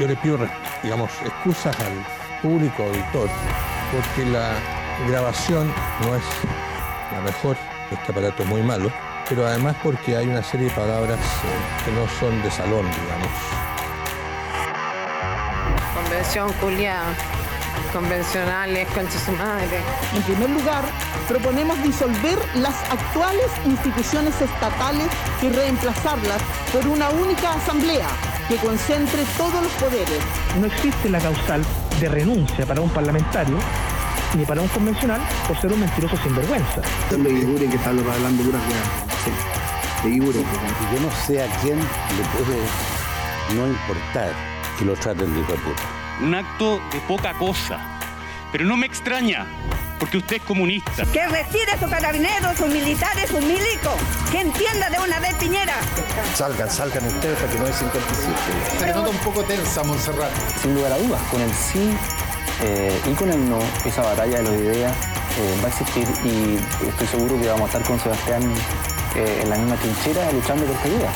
yo le pido, digamos, excusas al público auditor, porque la grabación no es la mejor, este aparato es muy malo, pero además porque hay una serie de palabras eh, que no son de salón, digamos. Convención culiada convencionales, con su madre. En primer lugar, proponemos disolver las actuales instituciones estatales y reemplazarlas por una única asamblea que concentre todos los poderes. No existe la causal de renuncia para un parlamentario ni para un convencional por ser un mentiroso sinvergüenza. De Guigure que está hablando puras Sí, de. Yo no sé a quién le puede no importar que lo traten de hijo de puta. Un acto de poca cosa. Pero no me extraña, porque usted es comunista. Que retire sus carabineros, sus militares, sus milicos. Que entienda de una vez Piñera. Salgan, salgan ustedes para que no es 57. Se nota un poco tensa, Montserrat. Sin lugar a dudas, con el sí eh, y con el no, esa batalla de las ideas eh, va a existir y estoy seguro que vamos a estar con Sebastián eh, en la misma trinchera luchando por esta idea.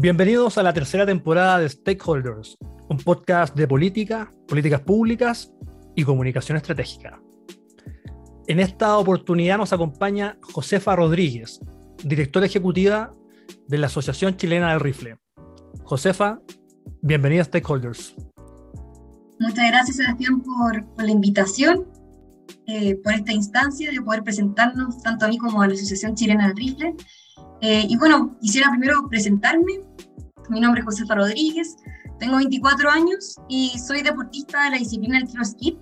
Bienvenidos a la tercera temporada de Stakeholders, un podcast de política, políticas públicas y comunicación estratégica. En esta oportunidad nos acompaña Josefa Rodríguez, directora ejecutiva de la Asociación Chilena del Rifle. Josefa, bienvenida a Stakeholders. Muchas gracias, Sebastián, por, la invitación, eh, por esta instancia de poder presentarnos tanto a mí como a la Asociación Chilena del Rifle eh, y bueno, quisiera primero presentarme. Mi nombre es Josefa Rodríguez, tengo 24 años y soy deportista de la disciplina del tiro skip,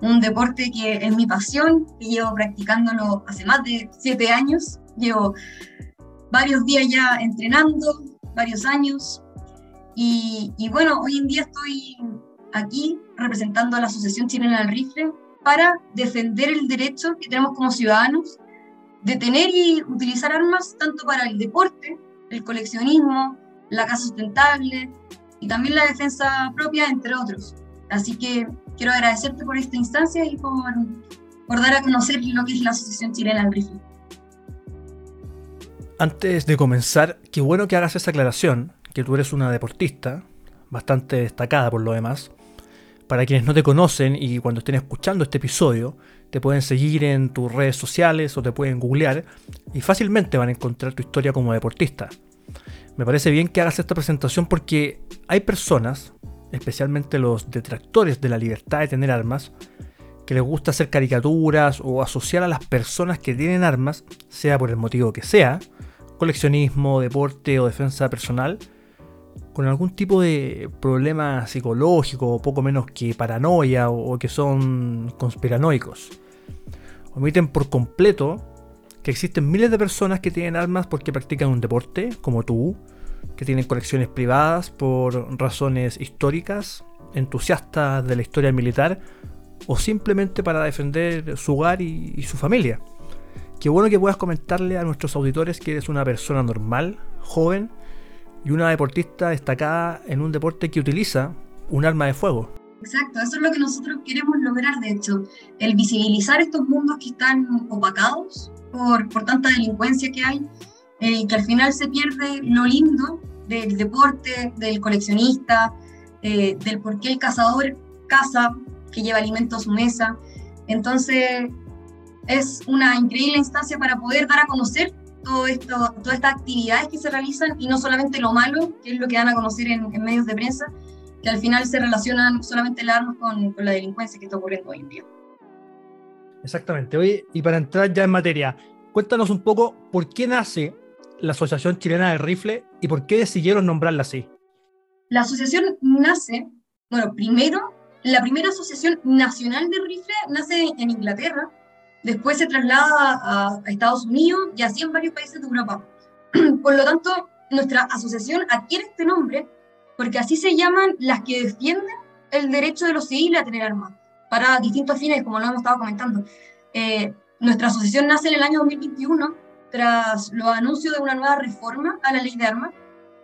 un deporte que es mi pasión, que llevo practicándolo hace más de 7 años. Llevo varios días ya entrenando, varios años. Y, y bueno, hoy en día estoy aquí representando a la Asociación Chilena del Rifle para defender el derecho que tenemos como ciudadanos de tener y utilizar armas tanto para el deporte, el coleccionismo, la caza sustentable y también la defensa propia, entre otros. Así que quiero agradecerte por esta instancia y por, por dar a conocer lo que es la Asociación Chilena del Rifle. Antes de comenzar, qué bueno que hagas esa aclaración, que tú eres una deportista, bastante destacada por lo demás. Para quienes no te conocen y cuando estén escuchando este episodio, te pueden seguir en tus redes sociales o te pueden googlear y fácilmente van a encontrar tu historia como deportista. Me parece bien que hagas esta presentación porque hay personas, especialmente los detractores de la libertad de tener armas, que les gusta hacer caricaturas o asociar a las personas que tienen armas, sea por el motivo que sea, coleccionismo, deporte o defensa personal, con algún tipo de problema psicológico o poco menos que paranoia o, que son conspiranoicos. Omiten por completo que existen miles de personas que tienen armas porque practican un deporte, como tú, que tienen colecciones privadas por razones históricas, entusiastas de la historia militar o simplemente para defender su hogar y, y su familia. Qué bueno que puedas comentarle a nuestros auditores que eres una persona normal, joven y una deportista destacada en un deporte que utiliza un arma de fuego. Exacto, eso es lo que nosotros queremos lograr, de hecho, el visibilizar estos mundos que están opacados por, por tanta delincuencia que hay, y eh, que al final se pierde lo lindo del deporte, del coleccionista, eh, del por qué el cazador caza, que lleva alimentos a su mesa. Entonces, es una increíble instancia para poder dar a conocer todo esto, todas estas actividades que se realizan y no solamente lo malo, que es lo que dan a conocer en, medios de prensa, que al final se relacionan solamente las armas con, con, la delincuencia que está ocurriendo hoy en día. Exactamente. Oye, y para entrar ya en materia, cuéntanos un poco por qué nace la Asociación Chilena del Rifle y por qué decidieron nombrarla así. La asociación nace, bueno, primero, la primera asociación nacional de rifle nace en Inglaterra, después se traslada a, Estados Unidos y así en varios países de Europa. Por lo tanto, nuestra asociación adquiere este nombre porque así se llaman las que defienden el derecho de los civiles a tener armas para distintos fines, como lo hemos estado comentando. Eh, nuestra asociación nace en el año 2021 tras los anuncios de una nueva reforma a la ley de armas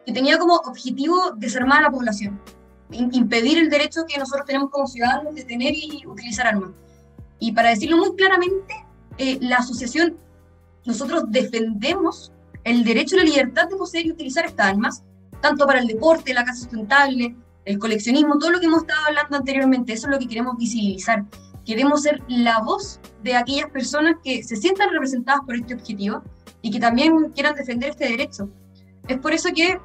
que tenía como objetivo desarmar a la población, impedir el derecho que nosotros tenemos como ciudadanos de tener y utilizar armas. Y para decirlo muy claramente, eh, la asociación nosotros defendemos el derecho y la libertad de poseer y utilizar estas armas, tanto para el deporte, la casa sustentable, el coleccionismo, todo lo que hemos estado hablando anteriormente, eso es lo que queremos visibilizar. Queremos ser la voz de aquellas personas que se sientan representadas por este objetivo y que también quieran defender este derecho. Es por eso que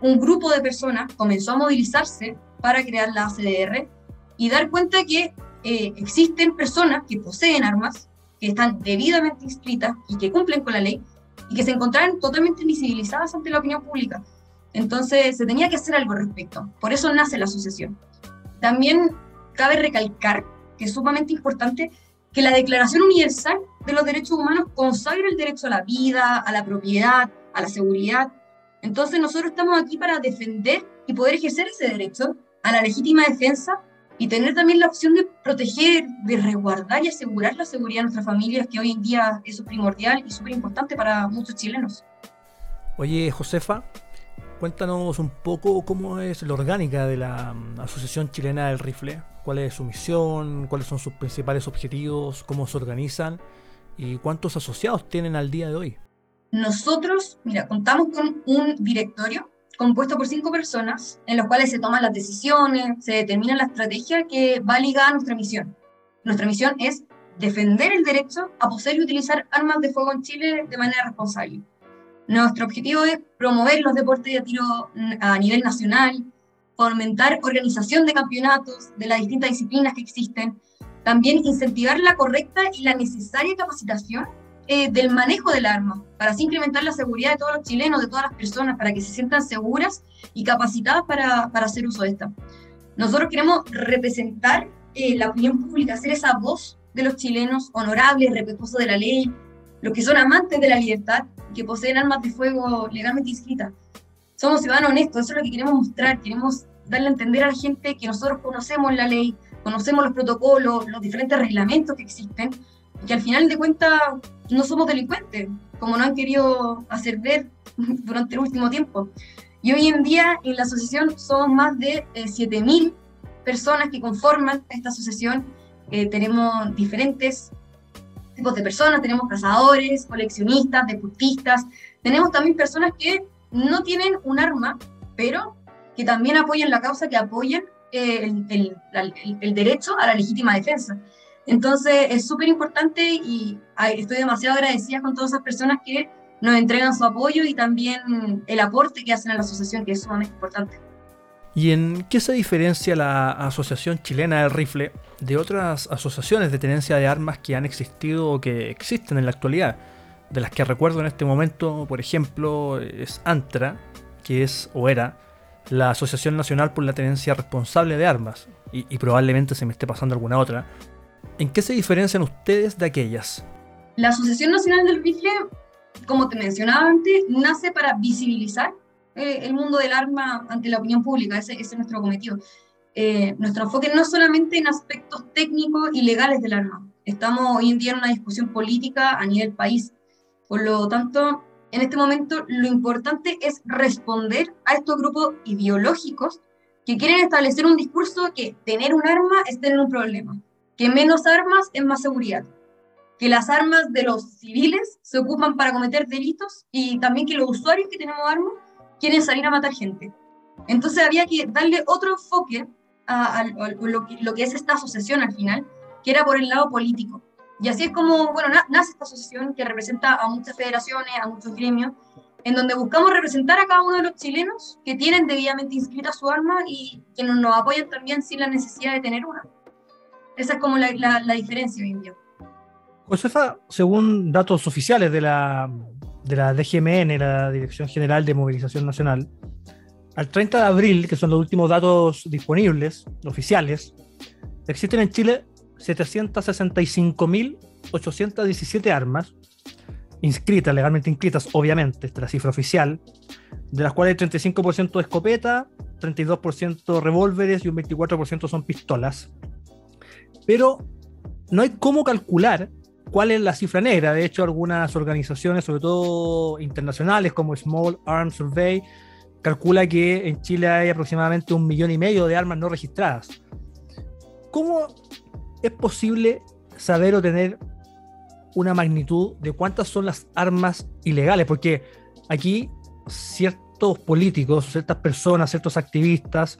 un grupo de personas comenzó a movilizarse para crear la ACDR y dar cuenta que eh, existen personas que poseen armas, que están debidamente inscritas y que cumplen con la ley y que se encontraban totalmente invisibilizadas ante la opinión pública. Entonces se tenía que hacer algo al respecto. Por eso nace la asociación. También cabe recalcar que es sumamente importante que la Declaración Universal de los Derechos Humanos consagra el derecho a la vida, a la propiedad, a la seguridad. Entonces nosotros estamos aquí para defender y poder ejercer ese derecho a la legítima defensa y tener también la opción de proteger, de resguardar y asegurar la seguridad de nuestras familias, que hoy en día es primordial y súper importante para muchos chilenos. Oye, Josefa, Cuéntanos un poco cómo es la orgánica de la mm, Asociación Chilena del Rifle, cuál es su misión, cuáles son sus principales objetivos, cómo se organizan y cuántos asociados tienen al día de hoy. Nosotros, mira, contamos con un directorio compuesto por cinco personas en los cuales se toman las decisiones, se determina la estrategia que va ligada a nuestra misión. Nuestra misión es defender el derecho a poseer y utilizar armas de fuego en Chile de manera responsable. Nuestro objetivo es promover los deportes de tiro a nivel nacional, fomentar organización de campeonatos de las distintas disciplinas que existen, también incentivar la correcta y la necesaria capacitación eh, del manejo del arma, para así incrementar la seguridad de todos los chilenos, de todas las personas, para que se sientan seguras y capacitadas para, para hacer uso de esta. Nosotros queremos representar eh, la opinión pública, ser esa voz de los chilenos honorables, respetuosos de la ley, los que son amantes de la libertad que poseen armas de fuego legalmente inscritas. Somos ciudadanos honestos, eso es lo que queremos mostrar, queremos darle a entender a la gente que nosotros conocemos la ley, conocemos los protocolos, los diferentes reglamentos que existen, y que al final de cuentas no somos delincuentes, como nos han querido hacer ver durante el último tiempo. Y hoy en día en la asociación somos más de 7.000 eh, personas que conforman esta asociación. Eh, tenemos diferentes tipos de personas, tenemos cazadores, coleccionistas, deportistas, tenemos también personas que no tienen un arma, pero que también apoyan la causa, que apoyan eh, el, derecho a la legítima defensa. Entonces es súper importante y estoy demasiado agradecida con todas esas personas que nos entregan su apoyo y también el aporte que hacen a la asociación, que es sumamente importante. ¿Y en qué se diferencia la Asociación Chilena del Rifle de otras asociaciones de tenencia de armas que han existido o que existen en la actualidad? De las que recuerdo en este momento, por ejemplo, es ANTRA, que es o era la Asociación Nacional por la Tenencia Responsable de Armas, y, y probablemente se me esté pasando alguna otra. ¿En qué se diferencian ustedes de aquellas? La Asociación Nacional del Rifle, como te mencionaba antes, nace para visibilizar eh, el mundo del arma ante la opinión pública, ese, es nuestro cometido. Eh, nuestro enfoque no solamente en aspectos técnicos y legales del arma, estamos hoy en día en una discusión política a nivel país. Por lo tanto, en este momento lo importante es responder a estos grupos ideológicos que quieren establecer un discurso que tener un arma es tener un problema, que menos armas es más seguridad, que las armas de los civiles se ocupan para cometer delitos y también que los usuarios que tenemos armas quieren salir a matar gente. Entonces había que darle otro enfoque a, lo, que, es esta asociación al final, que era por el lado político. Y así es como, bueno, nace esta asociación que representa a muchas federaciones, a muchos gremios, en donde buscamos representar a cada uno de los chilenos que tienen debidamente inscrita su arma y que nos apoyan también sin la necesidad de tener una. Esa es como la, la, la diferencia hoy en día. Josefa, según datos oficiales de la, de la DGMN, la Dirección General de Movilización Nacional, al 30 de abril, que son los últimos datos disponibles, oficiales, existen en Chile 765.817 armas, inscritas, legalmente inscritas, obviamente, esta es la cifra oficial, de las cuales el 35% de escopeta, 32% revólveres y un 24% son pistolas. Pero no hay cómo calcular cuál es la cifra negra. De hecho, algunas organizaciones, sobre todo internacionales como Small Arms Survey, calcula que en Chile hay aproximadamente un millón y medio de armas no registradas. ¿Cómo es posible saber o tener una magnitud de cuántas son las armas ilegales, porque aquí ciertos políticos, ciertas personas, ciertos activistas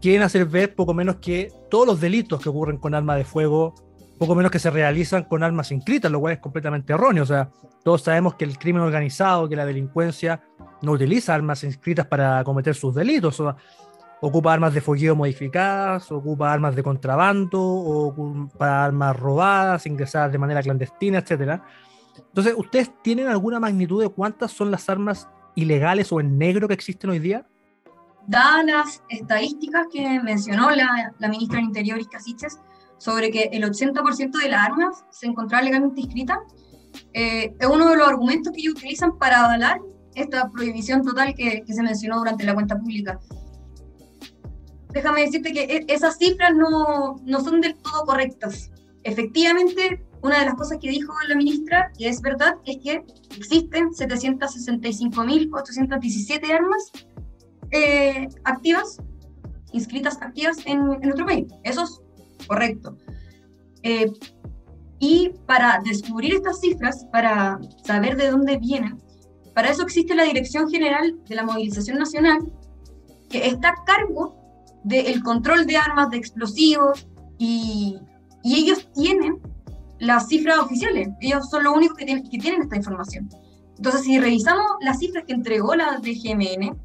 quieren hacer ver poco menos que todos los delitos que ocurren con armas de fuego, poco menos que se realizan con armas inscritas, lo cual es completamente erróneo. O sea, todos sabemos que el crimen organizado, que la delincuencia no utiliza armas inscritas para cometer sus delitos. O sea, ocupa armas de fogueo modificadas, ocupa armas de contrabando, ocupa armas robadas, ingresadas de manera clandestina, etc. Entonces, ¿ustedes tienen alguna magnitud de cuántas son las armas ilegales o en negro que existen hoy día? Dadas las estadísticas que mencionó la, la ministra del Interior, Isca Siches, sobre que el 80% de las armas se encontraba legalmente inscritas, eh, es uno de los argumentos que ellos utilizan para avalar esta prohibición total que, que se mencionó durante la cuenta pública. Déjame decirte que e, esas cifras no, no son del todo correctas. Efectivamente, una de las cosas que dijo la ministra, y es verdad, es que existen 765.817 armas eh, activas, inscritas activas en, en, nuestro país. Eso es correcto. Eh, y para descubrir estas cifras, para saber de dónde vienen, para eso existe la Dirección General de la Movilización Nacional, que está a cargo del control de armas, de explosivos, y, y, ellos tienen las cifras oficiales. Ellos son los únicos que tienen, que tienen esta información. Entonces, si revisamos las cifras que entregó la DGMN,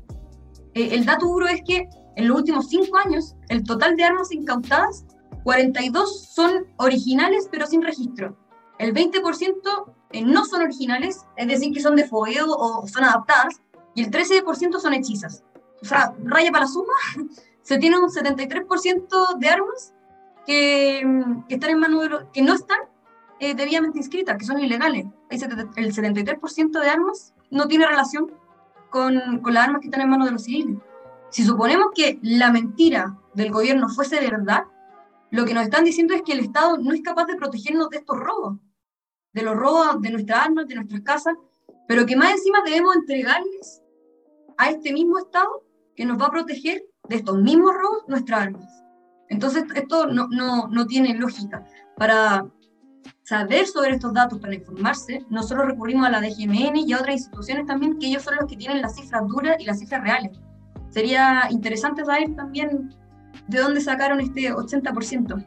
eh, el dato duro es que en los últimos cinco años, el total de armas incautadas, 42 son originales pero sin registro. El 20% eh, no son originales, es decir, que son de fogueo o son adaptadas, y el 13% son hechizas. O sea, raya para la suma, se tiene un 73% de armas que, que, están en manos de los, que no están eh, debidamente inscritas, que son ilegales. El 73% de armas no tiene relación con, con las armas que están en manos de los civiles. Si suponemos que la mentira del gobierno fuese verdad, lo que nos están diciendo es que el Estado no es capaz de protegernos de estos robos, de los robos de nuestras armas, de nuestras casas, pero que más encima debemos entregarles a este mismo Estado que nos va a proteger de estos mismos robos nuestras armas. Entonces, esto no, no, no tiene lógica. Para saber sobre estos datos, para informarse, nosotros recurrimos a la DGMN y a otras instituciones también, que ellos son los que tienen las cifras duras y las cifras reales. Sería interesante saber también de dónde sacaron este 80%.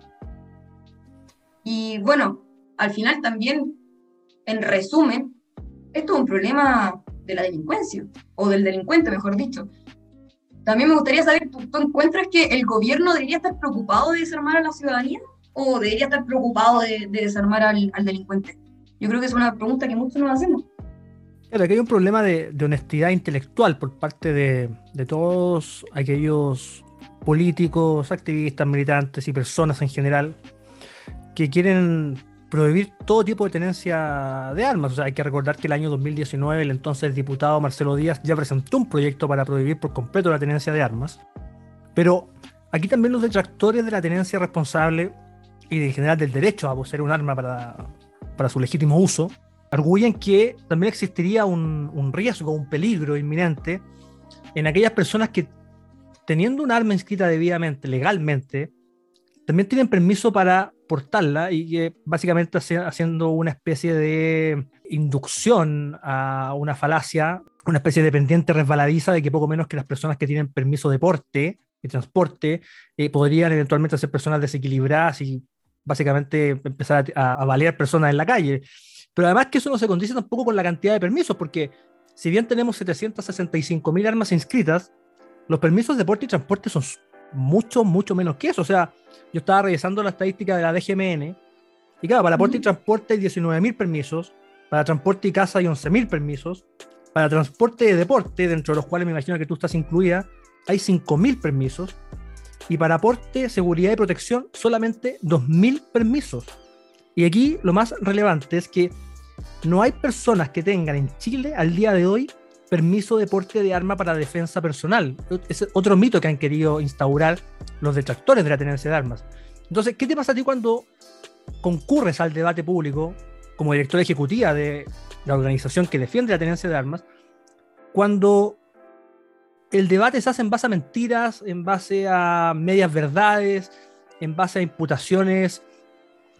Y bueno, al final también, en resumen, esto es un problema de la delincuencia, o del delincuente, mejor dicho. También me gustaría saber, ¿tú, encuentras que el gobierno debería estar preocupado de desarmar a la ciudadanía o debería estar preocupado de, desarmar al, delincuente? Yo creo que es una pregunta que muchos nos hacemos. Claro, que hay un problema de, honestidad intelectual por parte de, de, todos aquellos políticos, activistas, militantes y personas en general que quieren prohibir todo tipo de tenencia de armas. O sea, hay que recordar que el año 2019 el entonces diputado Marcelo Díaz ya presentó un proyecto para prohibir por completo la tenencia de armas. Pero aquí también los detractores de la tenencia responsable y en general del derecho a poseer un arma para, para su legítimo uso, arguyen que también existiría un, un riesgo, un peligro inminente en aquellas personas que teniendo un arma inscrita debidamente, legalmente, también tienen permiso para portarla y que básicamente haciendo una especie de inducción a una falacia, una especie de pendiente resbaladiza de que poco menos que las personas que tienen permiso de porte y transporte eh, podrían eventualmente ser personas desequilibradas y básicamente empezar a, a, balear personas en la calle. Pero además que eso no se condice tampoco con la cantidad de permisos, porque si bien tenemos 765 mil armas inscritas, los permisos de porte y transporte son mucho, mucho menos que eso. O sea, yo estaba revisando la estadística de la DGMN y claro, para porte y transporte hay 19.000 permisos, para transporte y casa hay 11.000 permisos, para transporte de deporte, dentro de los cuales me imagino que tú estás incluida, hay 5.000 permisos, y para aporte, seguridad y protección solamente 2.000 permisos. Y aquí lo más relevante es que no hay personas que tengan en Chile al día de hoy permiso de porte de arma para defensa personal. Es otro mito que han querido instaurar los detractores de la tenencia de armas. Entonces, ¿qué te pasa a ti cuando concurres al debate público como directora ejecutiva de la organización que defiende la tenencia de armas, cuando el debate se hace en base a mentiras, en base a medias verdades, en base a imputaciones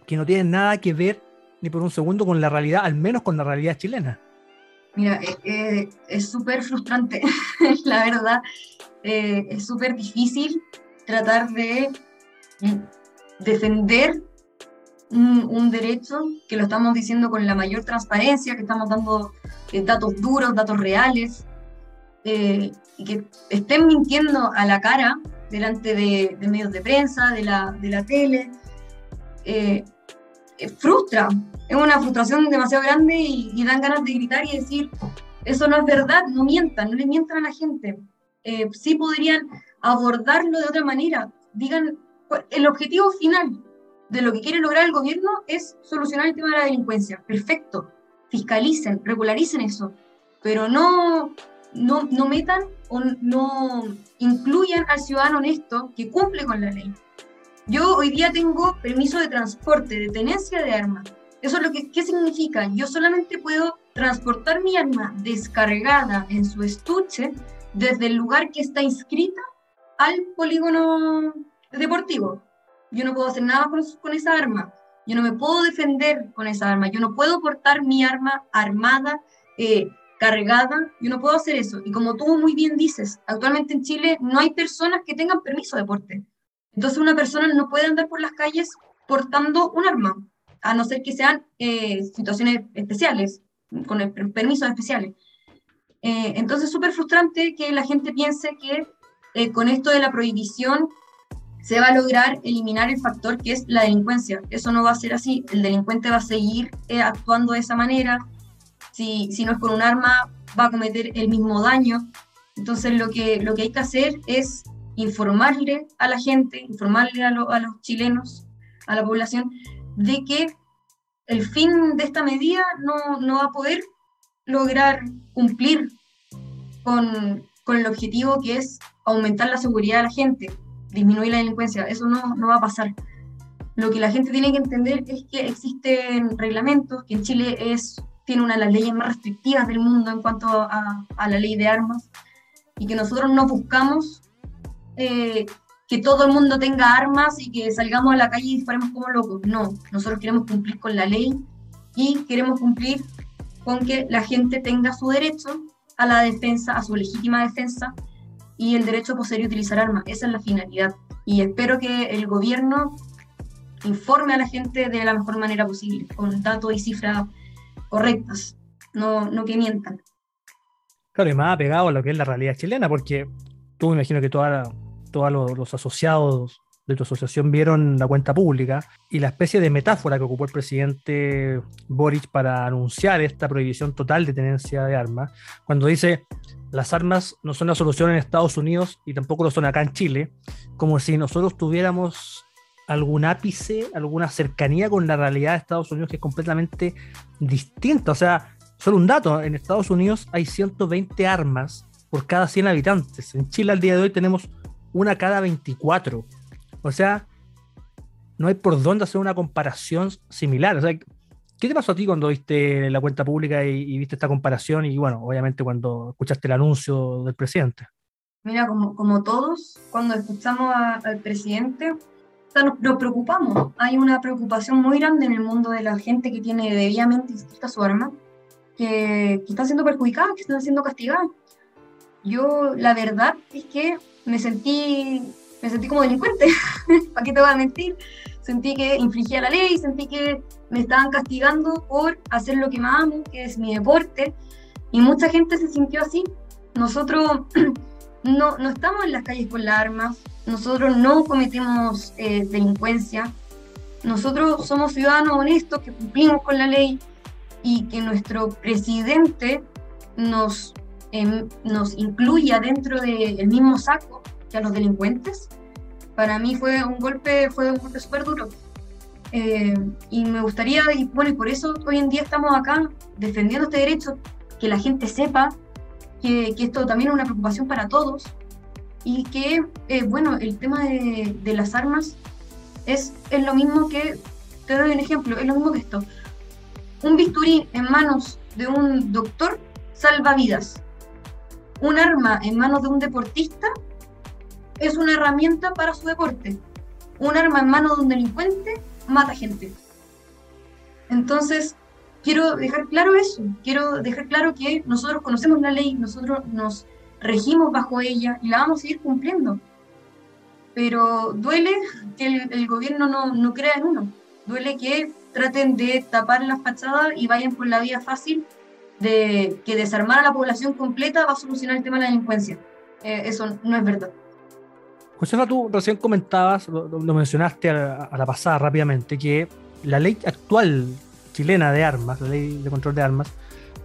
que no tienen nada que ver ni por un segundo con la realidad, al menos con la realidad chilena. Mira, eh, eh, es súper frustrante, la verdad. Eh, es súper difícil tratar de defender un, derecho que lo estamos diciendo con la mayor transparencia, que estamos dando datos duros, datos reales, y que estén mintiendo a la cara delante de, medios de prensa, de la, de la tele. frustra, es una frustración demasiado grande y, dan ganas de gritar y decir, eso no es verdad, no mientan, no le mientan a la gente. Eh, sí podrían abordarlo de otra manera. Digan, el objetivo final de lo que quiere lograr el gobierno es solucionar el tema de la delincuencia. Perfecto, fiscalicen, regularicen eso, pero no, no, no metan o no incluyan al ciudadano honesto que cumple con la ley. Yo hoy día tengo permiso de transporte, de tenencia de armas eso es lo que ¿qué significa. Yo solamente puedo transportar mi arma descargada en su estuche desde el lugar que está inscrita al polígono deportivo. Yo no puedo hacer nada con, esa arma. Yo no me puedo defender con esa arma. Yo no puedo portar mi arma armada, eh, cargada. Yo no puedo hacer eso. Y como tú muy bien dices, actualmente en Chile no hay personas que tengan permiso de porte. Entonces una persona no puede andar por las calles portando un arma a no ser que sean eh, situaciones especiales, con el, permisos especiales. Eh, entonces es súper frustrante que la gente piense que eh, con esto de la prohibición se va a lograr eliminar el factor que es la delincuencia. Eso no va a ser así. El delincuente va a seguir actuando de esa manera. Si, si no es con un arma, va a cometer el mismo daño. Entonces lo que, lo que hay que hacer es informarle a la gente, informarle a, los chilenos, a la población, de que el fin de esta medida no, no va a poder lograr cumplir con, con, el objetivo que es aumentar la seguridad de la gente, disminuir la delincuencia. Eso no, no va a pasar. Lo que la gente tiene que entender es que existen reglamentos, que en Chile es, tiene una de las leyes más restrictivas del mundo en cuanto a, a la ley de armas, y que nosotros no buscamos eh, que todo el mundo tenga armas y que salgamos a la calle y disparemos como locos. No, nosotros queremos cumplir con la ley y queremos cumplir con que la gente tenga su derecho a la defensa, a su legítima defensa y el derecho a poseer y utilizar armas. Esa es la finalidad. Y espero que el gobierno informe a la gente de la mejor manera posible, con datos y cifras correctas, no, no que mientan. Claro, y más apegado a lo que es la realidad chilena, porque tú me imagino que todos los, asociados de tu asociación vieron la cuenta pública y la especie de metáfora que ocupó el presidente Boric para anunciar esta prohibición total de tenencia de armas, cuando dice las armas no son la solución en Estados Unidos y tampoco lo son acá en Chile, como si nosotros tuviéramos algún ápice, alguna cercanía con la realidad de Estados Unidos que es completamente distinta. O sea, solo un dato, en Estados Unidos hay 120 armas por cada 100 habitantes. En Chile al día de hoy tenemos una cada 24. O sea, no hay por dónde hacer una comparación similar. O sea, ¿qué te pasó a ti cuando viste la cuenta pública y, viste esta comparación? Y bueno, obviamente cuando escuchaste el anuncio del presidente. Mira, como, como todos, cuando escuchamos al presidente, nos, preocupamos. Hay una preocupación muy grande en el mundo de la gente que tiene debidamente inscrita su arma, que, que está siendo perjudicada, que está siendo castigada. Yo, la verdad es que me sentí, me sentí como delincuente, ¿para qué te voy a mentir? Sentí que infringía la ley, sentí que me estaban castigando por hacer lo que más amo, que es mi deporte, y mucha gente se sintió así. Nosotros no, no estamos en las calles con las armas, nosotros no cometemos eh, delincuencia, nosotros somos ciudadanos honestos que cumplimos con la ley y que nuestro presidente nos nos incluya dentro del mismo saco que a los delincuentes, para mí fue un golpe, fue un golpe súper duro. Eh, y me gustaría, y bueno, y por eso hoy en día estamos acá defendiendo este derecho, que la gente sepa que, esto también es una preocupación para todos y que, eh, bueno, el tema de, de, las armas es, es lo mismo que, te doy un ejemplo, es lo mismo que esto. Un bisturí en manos de un doctor salva vidas un arma en manos de un deportista es una herramienta para su deporte. Un arma en manos de un delincuente mata gente. Entonces, quiero dejar claro eso, quiero dejar claro que nosotros conocemos la ley, nosotros nos regimos bajo ella y la vamos a seguir cumpliendo. Pero duele que el, gobierno no, no crea en uno, duele que traten de tapar las fachadas y vayan por la vía fácil de que desarmar a la población completa va a solucionar el tema de la delincuencia. Eh, eso no es verdad. Josefa, tú recién comentabas, lo, mencionaste a, la pasada rápidamente, que la ley actual chilena de armas, la ley de control de armas,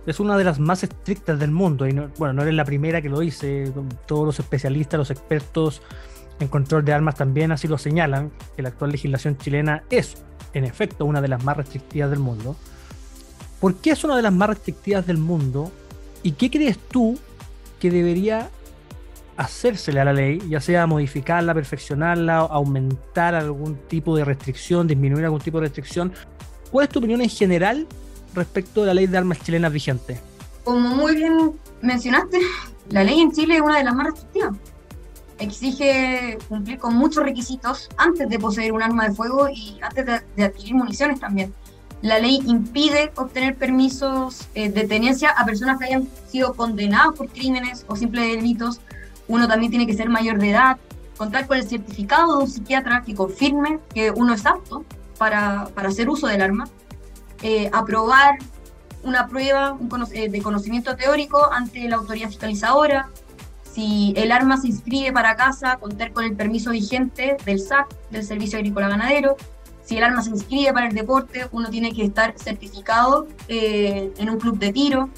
es una de las más estrictas del mundo. Y bueno, no eres la primera que lo dice, todos los especialistas, los expertos en control de armas también así lo señalan, la actual legislación chilena es, en efecto, una de las más restrictivas del mundo. ¿Por qué es una de las más restrictivas del mundo? ¿Y qué crees tú que debería hacérsele a la ley, ya sea modificarla, perfeccionarla, aumentar algún tipo de restricción, disminuir algún tipo de restricción. ¿Cuál es tu opinión en general respecto de la ley de armas chilenas vigente? Como muy bien mencionaste, la ley en Chile es una de las más restrictivas. Exige cumplir con muchos requisitos antes de poseer un arma de fuego y antes de, adquirir municiones también. La ley impide obtener permisos eh, de tenencia a personas que hayan sido condenadas por crímenes o simples delitos uno también tiene que ser mayor de edad, contar con el certificado de un psiquiatra que confirme que uno es apto para, para hacer uso del arma, eh, aprobar una prueba eh, de conocimiento teórico ante la autoridad fiscalizadora, si el arma se inscribe para casa, contar con el permiso vigente del SAC, del Servicio Agrícola Ganadero, si el arma se inscribe para el deporte, uno tiene que estar certificado eh, en un club de tiro,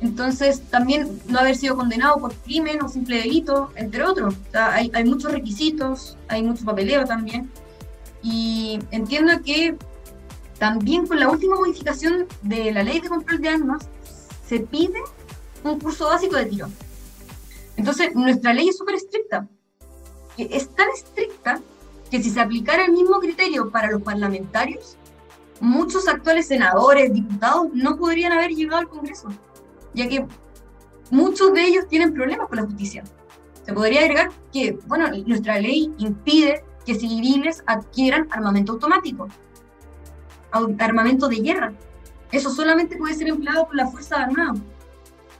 entonces, también no haber sido condenado por crimen o simple delito, entre otros. hay, hay muchos requisitos, hay mucho papeleo también. Y entiendo que también con la última modificación de la ley de control de armas, se pide un curso básico de tiro. Entonces, nuestra ley es súper estricta. Es tan estricta que si se aplicara el mismo criterio para los parlamentarios, muchos actuales senadores, diputados, no podrían haber llegado al Congreso ya que muchos de ellos tienen problemas con la justicia. Se podría agregar que, bueno, nuestra ley impide que civiles adquieran armamento automático, armamento de guerra. Eso solamente puede ser empleado por la Fuerza Armada.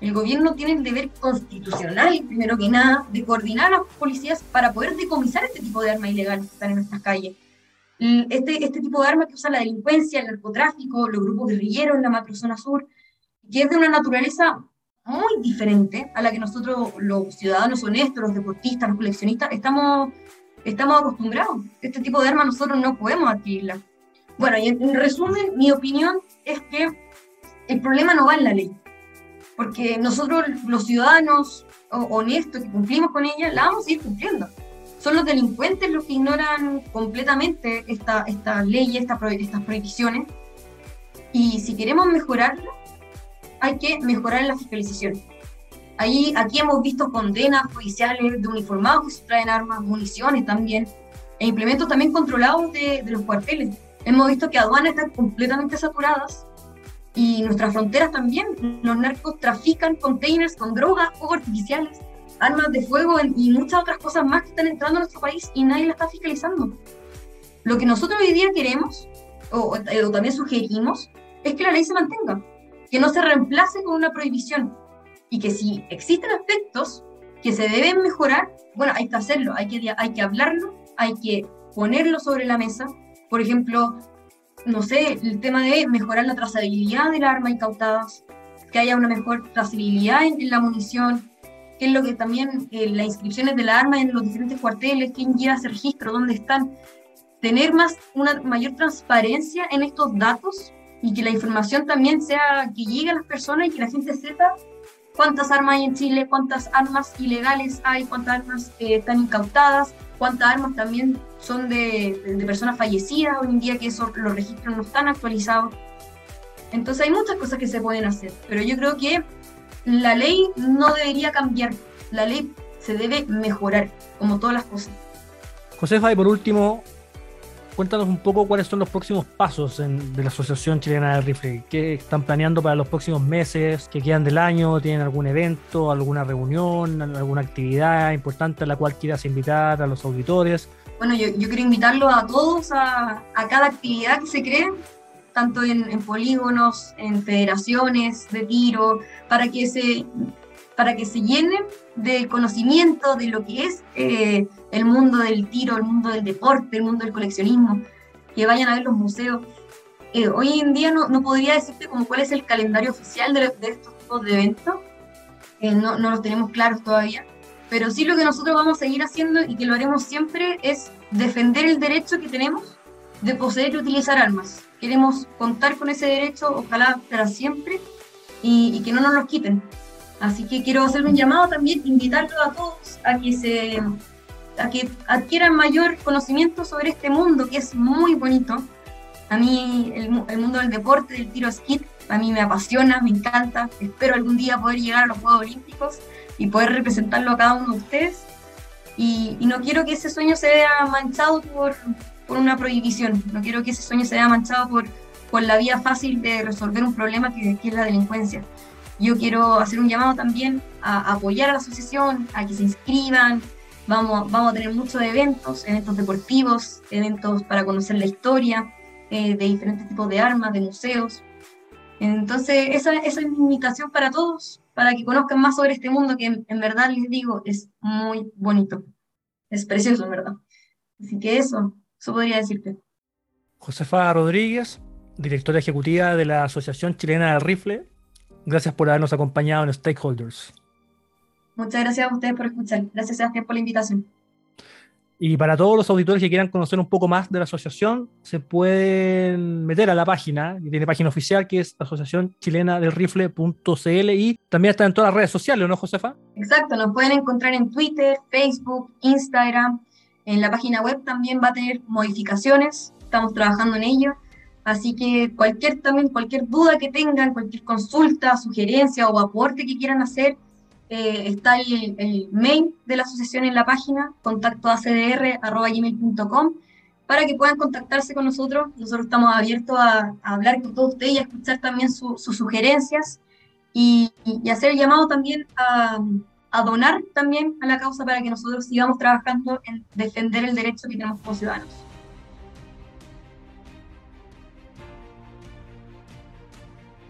El gobierno tiene el deber constitucional, primero que nada, de coordinar a las policías para poder decomisar este tipo de armas ilegales que están en nuestras calles. Este, este tipo de armas que usa la delincuencia, el narcotráfico, los grupos guerrilleros en la macrozona sur, que es de una naturaleza muy diferente a la que nosotros, los ciudadanos honestos, los deportistas, los coleccionistas, estamos, estamos acostumbrados. Este tipo de armas nosotros no podemos adquirirla. Bueno, y en, resumen, mi opinión es que el problema no va en la ley, porque nosotros, los ciudadanos honestos que cumplimos con ella, la vamos a ir cumpliendo. Son los delincuentes los que ignoran completamente esta, esta ley, esta, estas prohibiciones. Y si queremos mejorarla, hay que mejorar la fiscalización. Ahí, aquí hemos visto condenas judiciales de uniformados que se traen armas, municiones también, e implementos también controlados de, los cuarteles. Hemos visto que aduanas están completamente saturadas y nuestras fronteras también. Los narcos trafican containers con drogas, fuegos artificiales, armas de fuego y muchas otras cosas más que están entrando a nuestro país y nadie las está fiscalizando. Lo que nosotros hoy día queremos, o también sugerimos, es que la ley se mantenga que no se reemplace con una prohibición y que si existen aspectos que se deben mejorar, bueno, hay que hacerlo, hay que, hay que hablarlo, hay que ponerlo sobre la mesa. Por ejemplo, no sé, el tema de mejorar la trazabilidad del arma incautadas, que haya una mejor trazabilidad en, la munición, que es lo que también eh, las inscripciones de la arma en los diferentes cuarteles, quién lleva ese registro, dónde están, tener más, una mayor transparencia en estos datos y que la información también sea que llegue a las personas y que la gente sepa cuántas armas hay en Chile, cuántas armas ilegales hay, cuántas armas eh, están incautadas, cuántas armas también son de, personas fallecidas hoy en día, que eso, los registros no están actualizados. Entonces hay muchas cosas que se pueden hacer, pero yo creo que la ley no debería cambiar, la ley se debe mejorar, como todas las cosas. Josefa, y por último, cuéntanos un poco cuáles son los próximos pasos de la Asociación Chilena del Rifle. ¿Qué están planeando para los próximos meses? ¿Qué quedan del año? ¿Tienen algún evento, alguna reunión, alguna actividad importante a la cual quieras invitar a los auditores? Bueno, yo, quiero invitarlos a todos a, cada actividad que se cree. tanto en, polígonos, en federaciones de tiro, para que se, para que se llenen de conocimiento de lo que es eh, el mundo del tiro, el mundo del deporte, el mundo del coleccionismo, que vayan a ver los museos. Eh, hoy en día no, no, podría decirte como cuál es el calendario oficial de, de estos tipos de eventos, no, no los tenemos claros todavía, pero sí lo que nosotros vamos a seguir haciendo y que lo haremos siempre es defender el derecho que tenemos de poseer y utilizar armas. Queremos contar con ese derecho, ojalá para siempre, y, que no nos lo quiten. Así que quiero hacer un llamado también, invitarlos a todos a que se a que adquieran mayor conocimiento sobre este mundo que es muy bonito. A mí el, el mundo del deporte, del tiro skit, a mí me apasiona, me encanta. Espero algún día poder llegar a los Juegos Olímpicos y poder representarlo a cada uno de ustedes. Y, y no quiero que ese sueño se vea manchado por, por una prohibición. No quiero que ese sueño se vea manchado por, por la vía fácil de resolver un problema que, es la delincuencia. Yo quiero hacer un llamado también a, apoyar a la asociación, a que se inscriban. Vamos, vamos a tener muchos eventos, eventos deportivos, eventos para conocer la historia eh, de diferentes tipos de armas, de museos. Entonces, esa, esa, es mi invitación para todos, para que conozcan más sobre este mundo que en, en verdad les digo es muy bonito. Es precioso, en verdad. Así que eso, eso podría decirte. Josefa Rodríguez, directora ejecutiva de la Asociación Chilena del Rifle, gracias por habernos acompañado en Stakeholders. Muchas gracias a ustedes por escuchar. Gracias, Sebastián, por la invitación. Y para todos los auditores que quieran conocer un poco más de la asociación, se pueden meter a la página, que tiene página oficial, que es asociación chilena del rifle.cl y también está en todas las redes sociales, ¿no, Josefa? Exacto, nos pueden encontrar en Twitter, Facebook, Instagram, en la página web también va a tener modificaciones, estamos trabajando en ello, así que cualquier también cualquier duda que tengan, cualquier consulta, sugerencia o aporte que quieran hacer, eh, está el, mail de la asociación en la página, contacto acdr.gmail.com, para que puedan contactarse con nosotros. Nosotros estamos abiertos a, hablar con todos ustedes y a escuchar también sus sugerencias y, y, hacer el llamado también a, a donar también a la causa para que nosotros sigamos trabajando en defender el derecho que tenemos como ciudadanos.